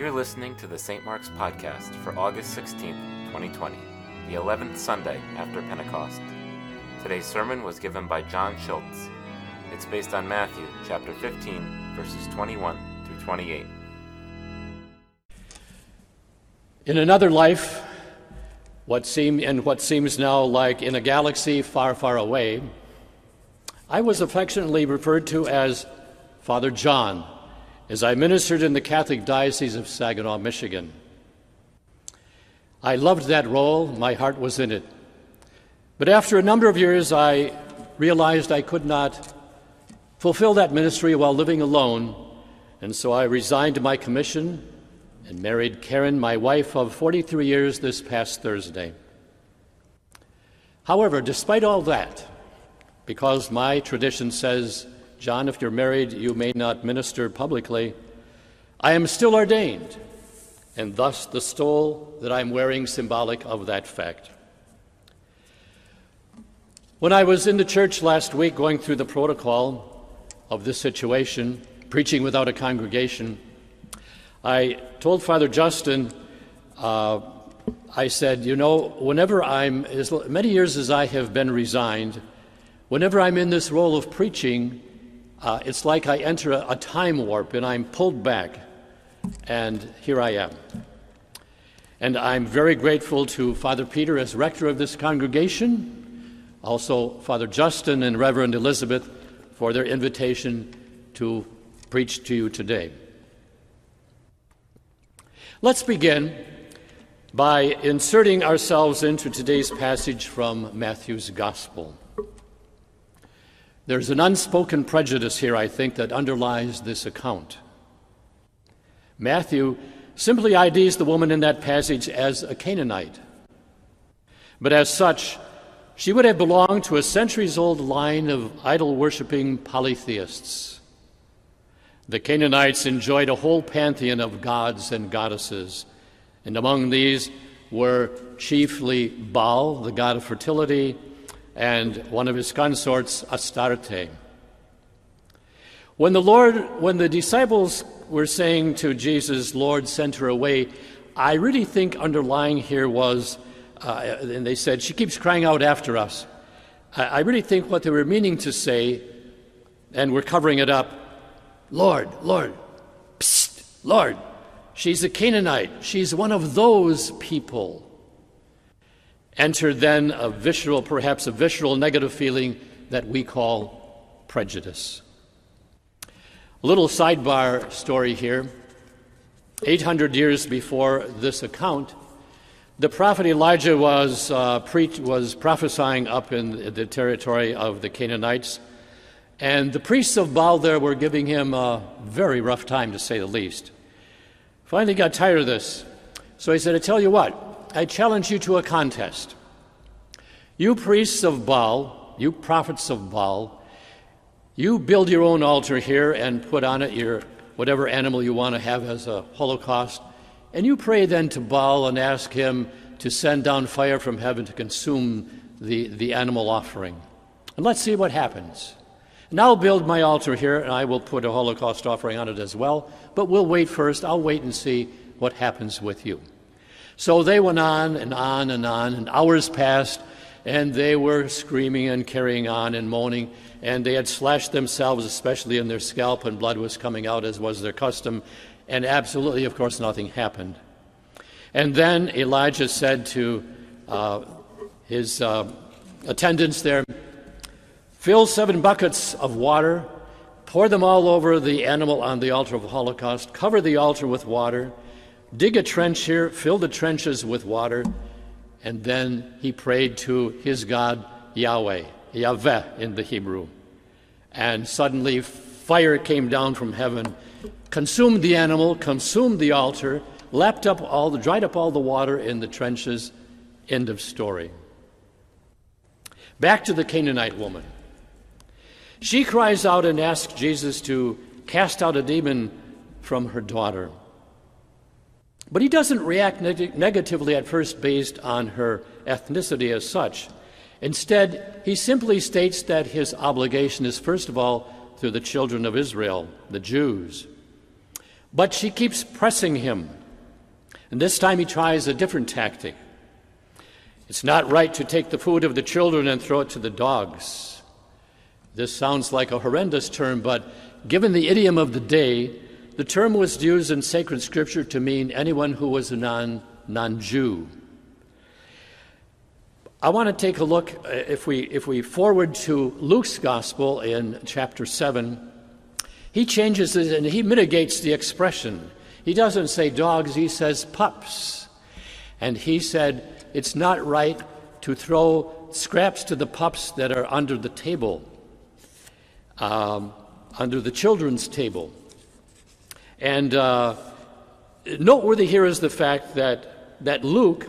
You're listening to the St. Mark's Podcast for August 16th, 2020, the 11th Sunday after Pentecost. Today's sermon was given by John Schultz. It's based on Matthew chapter 15, verses 21 through 28. In another life, what seem in what seems now like in a galaxy far, far away, I was affectionately referred to as Father John as I ministered in the Catholic Diocese of Saginaw, Michigan. I loved that role, my heart was in it. But after a number of years, I realized I could not fulfill that ministry while living alone, and so I resigned my commission and married Karen, my wife of 43 years, this past Thursday. However, despite all that, because my tradition says John, if you're married, you may not minister publicly. I am still ordained, and thus the stole that I'm wearing symbolic of that fact. When I was in the church last week going through the protocol of this situation, preaching without a congregation, I told Father Justin, uh, I said, you know, whenever I'm, as many years as I have been resigned, whenever I'm in this role of preaching, uh, it's like I enter a, a time warp and I'm pulled back, and here I am. And I'm very grateful to Father Peter as rector of this congregation, also Father Justin and Reverend Elizabeth for their invitation to preach to you today. Let's begin by inserting ourselves into today's passage from Matthew's Gospel. There's an unspoken prejudice here, I think, that underlies this account. Matthew simply IDs the woman in that passage as a Canaanite. But as such, she would have belonged to a centuries old line of idol worshiping polytheists. The Canaanites enjoyed a whole pantheon of gods and goddesses, and among these were chiefly Baal, the god of fertility, and one of his consorts, Astarte. When the Lord, when the disciples were saying to Jesus, Lord, send her away, I really think underlying here was, uh, and they said, she keeps crying out after us. I, I really think what they were meaning to say, and we're covering it up, Lord, Lord, psst, Lord, she's a Canaanite. She's one of those people. Enter then a visceral, perhaps a visceral negative feeling that we call prejudice. A little sidebar story here. 800 years before this account, the prophet Elijah was, uh, pre- was prophesying up in the territory of the Canaanites, and the priests of Baal there were giving him a very rough time, to say the least. Finally, got tired of this, so he said, I tell you what, I challenge you to a contest. You priests of Baal, you prophets of Baal, you build your own altar here and put on it your whatever animal you want to have as a holocaust, and you pray then to Baal and ask him to send down fire from heaven to consume the, the animal offering. And let's see what happens. And I'll build my altar here and I will put a Holocaust offering on it as well, but we'll wait first. I'll wait and see what happens with you. So they went on and on and on, and hours passed, and they were screaming and carrying on and moaning, and they had slashed themselves, especially in their scalp, and blood was coming out, as was their custom, and absolutely, of course, nothing happened. And then Elijah said to uh, his uh, attendants there, Fill seven buckets of water, pour them all over the animal on the altar of Holocaust, cover the altar with water, dig a trench here, fill the trenches with water, and then he prayed to his God, Yahweh, Yahweh in the Hebrew. And suddenly fire came down from heaven, consumed the animal, consumed the altar, lapped up all the, dried up all the water in the trenches. End of story. Back to the Canaanite woman. She cries out and asks Jesus to cast out a demon from her daughter. But he doesn't react neg- negatively at first based on her ethnicity as such. Instead, he simply states that his obligation is, first of all, to the children of Israel, the Jews. But she keeps pressing him. And this time he tries a different tactic. It's not right to take the food of the children and throw it to the dogs. This sounds like a horrendous term, but given the idiom of the day, the term was used in sacred scripture to mean anyone who was a non non Jew. I want to take a look, uh, if we, if we forward to Luke's gospel in chapter 7, he changes it and he mitigates the expression. He doesn't say dogs, he says pups. And he said, it's not right to throw scraps to the pups that are under the table, um, under the children's table. And uh, noteworthy here is the fact that, that Luke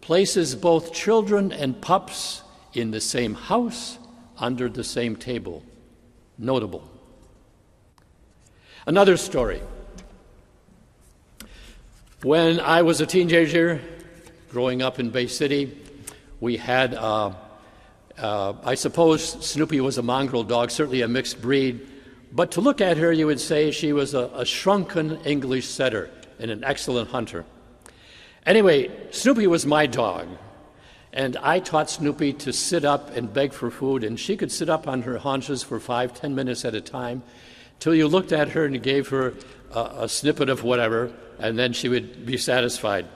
places both children and pups in the same house under the same table. Notable. Another story. When I was a teenager growing up in Bay City, we had, uh, uh, I suppose Snoopy was a mongrel dog, certainly a mixed breed, but to look at her, you would say she was a, a shrunken English setter and an excellent hunter. Anyway, Snoopy was my dog, and I taught Snoopy to sit up and beg for food, and she could sit up on her haunches for five, ten minutes at a time, till you looked at her and gave her a, a snippet of whatever, and then she would be satisfied.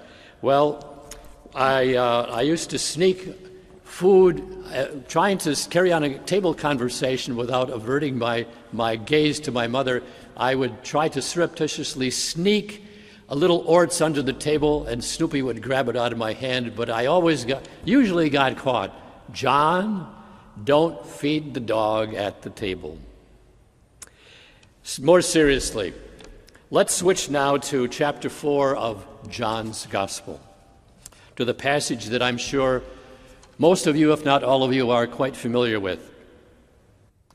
Well, I, uh, I used to sneak food, uh, trying to carry on a table conversation without averting my, my gaze to my mother. I would try to surreptitiously sneak a little orts under the table, and Snoopy would grab it out of my hand, but I always got, usually got caught. John, don't feed the dog at the table. More seriously, let's switch now to chapter 4 of John's Gospel, to the passage that I'm sure most of you, if not all of you, are quite familiar with.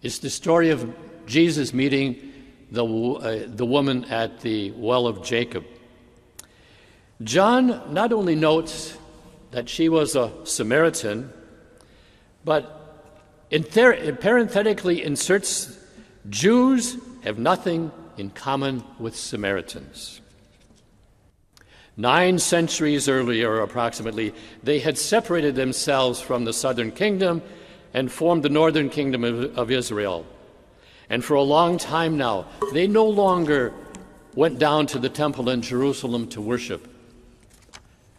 It's the story of Jesus meeting the, uh, the woman at the well of Jacob. John not only notes that she was a Samaritan, but parenthetically inserts Jews have nothing in common with Samaritans. Nine centuries earlier, approximately, they had separated themselves from the southern kingdom and formed the northern kingdom of, of Israel. And for a long time now, they no longer went down to the temple in Jerusalem to worship.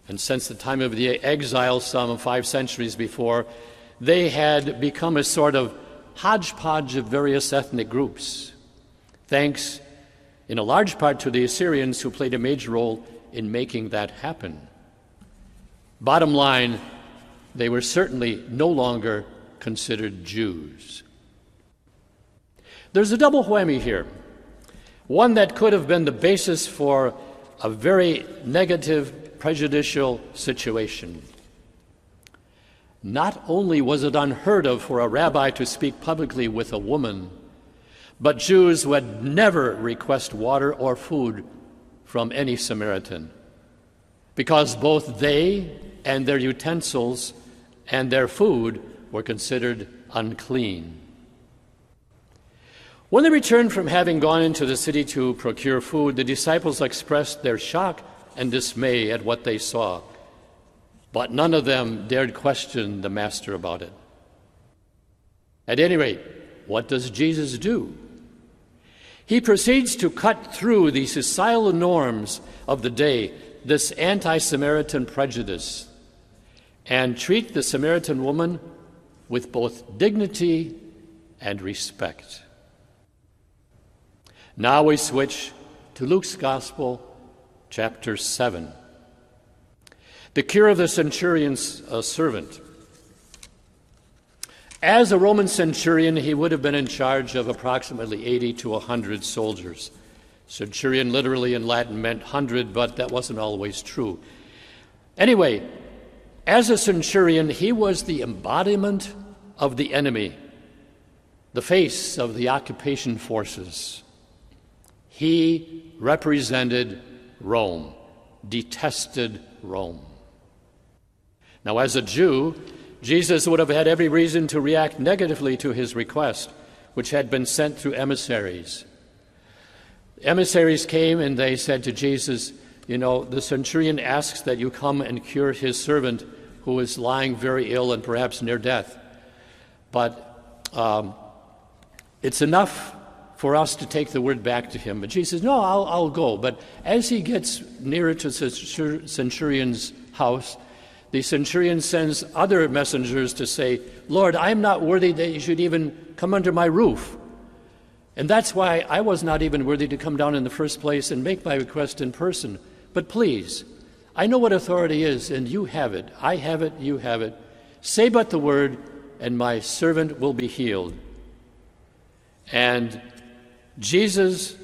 And since the time of the exile, some five centuries before, they had become a sort of hodgepodge of various ethnic groups, thanks in a large part to the Assyrians who played a major role in making that happen. Bottom line, they were certainly no longer considered Jews. There's a double whammy here. One that could have been the basis for a very negative prejudicial situation. Not only was it unheard of for a rabbi to speak publicly with a woman, but Jews would never request water or food from any Samaritan, because both they and their utensils and their food were considered unclean. When they returned from having gone into the city to procure food, the disciples expressed their shock and dismay at what they saw, but none of them dared question the Master about it. At any rate, what does Jesus do? He proceeds to cut through the societal norms of the day, this anti Samaritan prejudice, and treat the Samaritan woman with both dignity and respect. Now we switch to Luke's Gospel, chapter 7. The cure of the centurion's uh, servant. As a Roman centurion, he would have been in charge of approximately 80 to 100 soldiers. Centurion literally in Latin meant 100, but that wasn't always true. Anyway, as a centurion, he was the embodiment of the enemy, the face of the occupation forces. He represented Rome, detested Rome. Now, as a Jew, Jesus would have had every reason to react negatively to his request, which had been sent through emissaries. Emissaries came and they said to Jesus, You know, the centurion asks that you come and cure his servant who is lying very ill and perhaps near death. But um, it's enough for us to take the word back to him. But Jesus No, I'll, I'll go. But as he gets nearer to the centurion's house, the centurion sends other messengers to say, Lord, I am not worthy that you should even come under my roof. And that's why I was not even worthy to come down in the first place and make my request in person. But please, I know what authority is, and you have it. I have it, you have it. Say but the word, and my servant will be healed. And Jesus,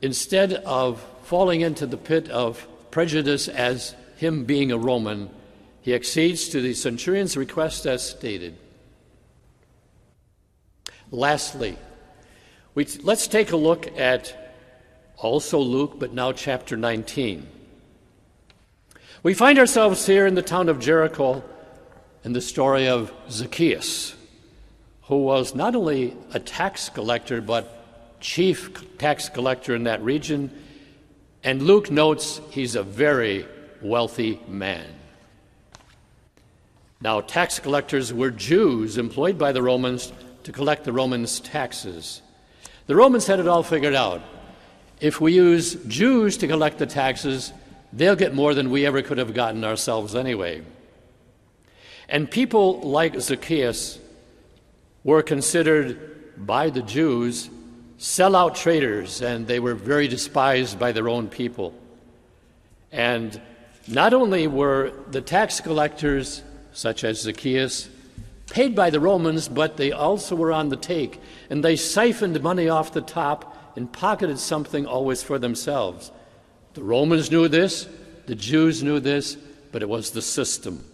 instead of falling into the pit of prejudice as him being a Roman, he accedes to the centurion's request as stated. Lastly, we, let's take a look at also Luke, but now chapter 19. We find ourselves here in the town of Jericho in the story of Zacchaeus, who was not only a tax collector, but chief tax collector in that region. And Luke notes he's a very wealthy man. Now, tax collectors were Jews employed by the Romans to collect the Romans' taxes. The Romans had it all figured out. If we use Jews to collect the taxes, they'll get more than we ever could have gotten ourselves anyway. And people like Zacchaeus were considered by the Jews sellout traitors, and they were very despised by their own people. And not only were the tax collectors, such as Zacchaeus, paid by the Romans, but they also were on the take, and they siphoned money off the top and pocketed something always for themselves. The Romans knew this, the Jews knew this, but it was the system.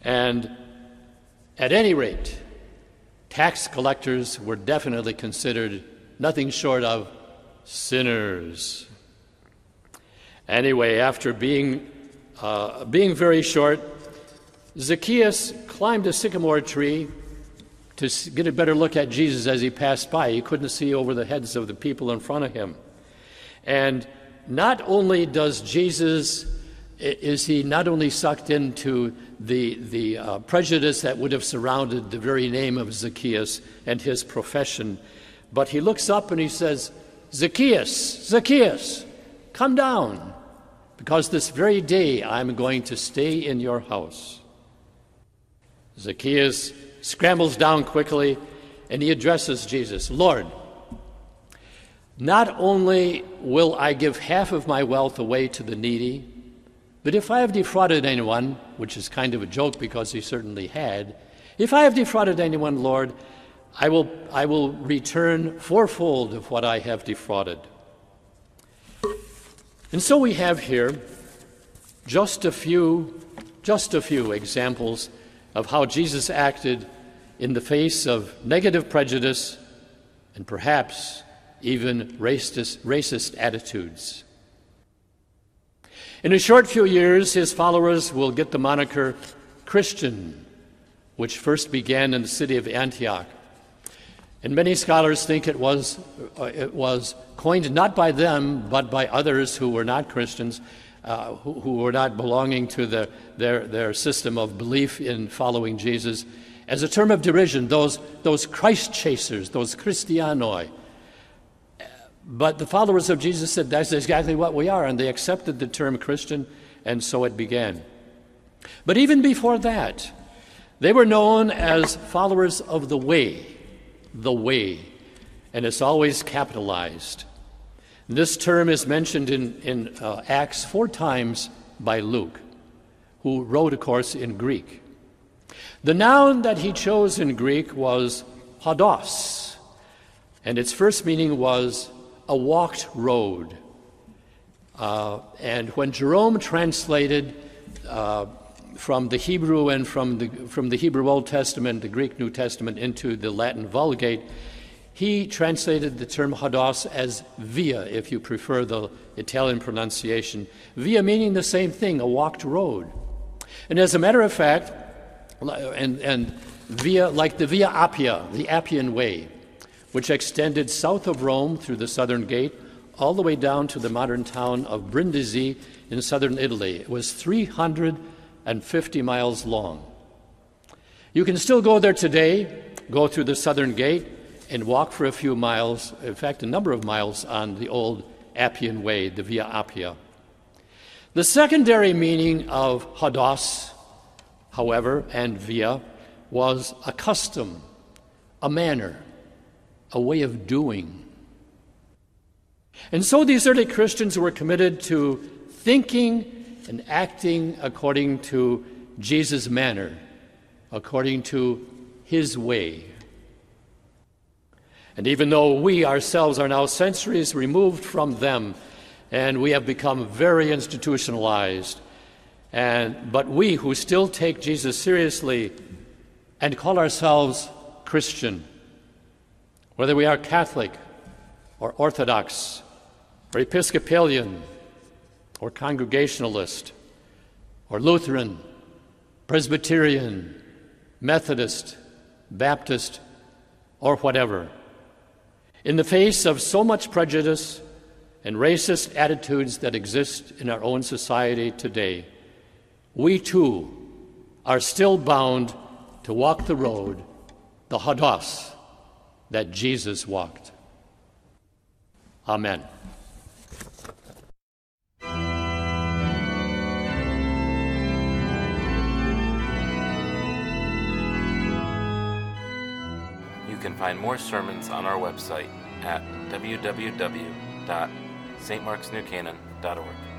And at any rate, tax collectors were definitely considered nothing short of sinners. Anyway, after being, uh, being very short, Zacchaeus climbed a sycamore tree to get a better look at Jesus as he passed by. He couldn't see over the heads of the people in front of him. And not only does Jesus is he not only sucked into the, the uh, prejudice that would have surrounded the very name of Zacchaeus and his profession, but he looks up and he says, Zacchaeus, Zacchaeus, come down, because this very day I'm going to stay in your house. Zacchaeus scrambles down quickly and he addresses Jesus Lord, not only will I give half of my wealth away to the needy, but if I have defrauded anyone, which is kind of a joke because he certainly had, if I have defrauded anyone, Lord, I will, I will return fourfold of what I have defrauded. And so we have here just a few, just a few examples of how Jesus acted in the face of negative prejudice and perhaps even racist, racist attitudes. In a short few years, his followers will get the moniker Christian, which first began in the city of Antioch. And many scholars think it was, uh, it was coined not by them, but by others who were not Christians, uh, who, who, were not belonging to the, their, their system of belief in following Jesus, as a term of derision, those, those Christ chasers, those Christianoi. But the followers of Jesus said that's exactly what we are, and they accepted the term Christian, and so it began. But even before that, they were known as followers of the way, the way, and it's always capitalized. This term is mentioned in, in uh, Acts four times by Luke, who wrote, of course, in Greek. The noun that he chose in Greek was hodos, and its first meaning was a walked road. Uh, and when Jerome translated uh, from the Hebrew and from the, from the Hebrew Old Testament, the Greek New Testament, into the Latin Vulgate, he translated the term hodos as via, if you prefer the Italian pronunciation. Via meaning the same thing, a walked road. And as a matter of fact, and, and via, like the Via Appia, the Appian Way, which extended south of Rome through the southern gate all the way down to the modern town of Brindisi in southern Italy. It was 350 miles long. You can still go there today, go through the southern gate, and walk for a few miles, in fact, a number of miles on the old Appian Way, the Via Appia. The secondary meaning of hodos, however, and via was a custom, a manner, a way of doing. And so these early Christians were committed to thinking and acting according to Jesus' manner, according to his way. And even though we ourselves are now centuries removed from them, and we have become very institutionalized, and, but we who still take Jesus seriously and call ourselves Christian, whether we are Catholic or Orthodox or Episcopalian or Congregationalist or Lutheran, Presbyterian, Methodist, Baptist, or whatever. In the face of so much prejudice and racist attitudes that exist in our own society today, we too are still bound to walk the road, the hodos, that Jesus walked. Amen. Find more sermons on our website at www.stmarksnewcanaan.org.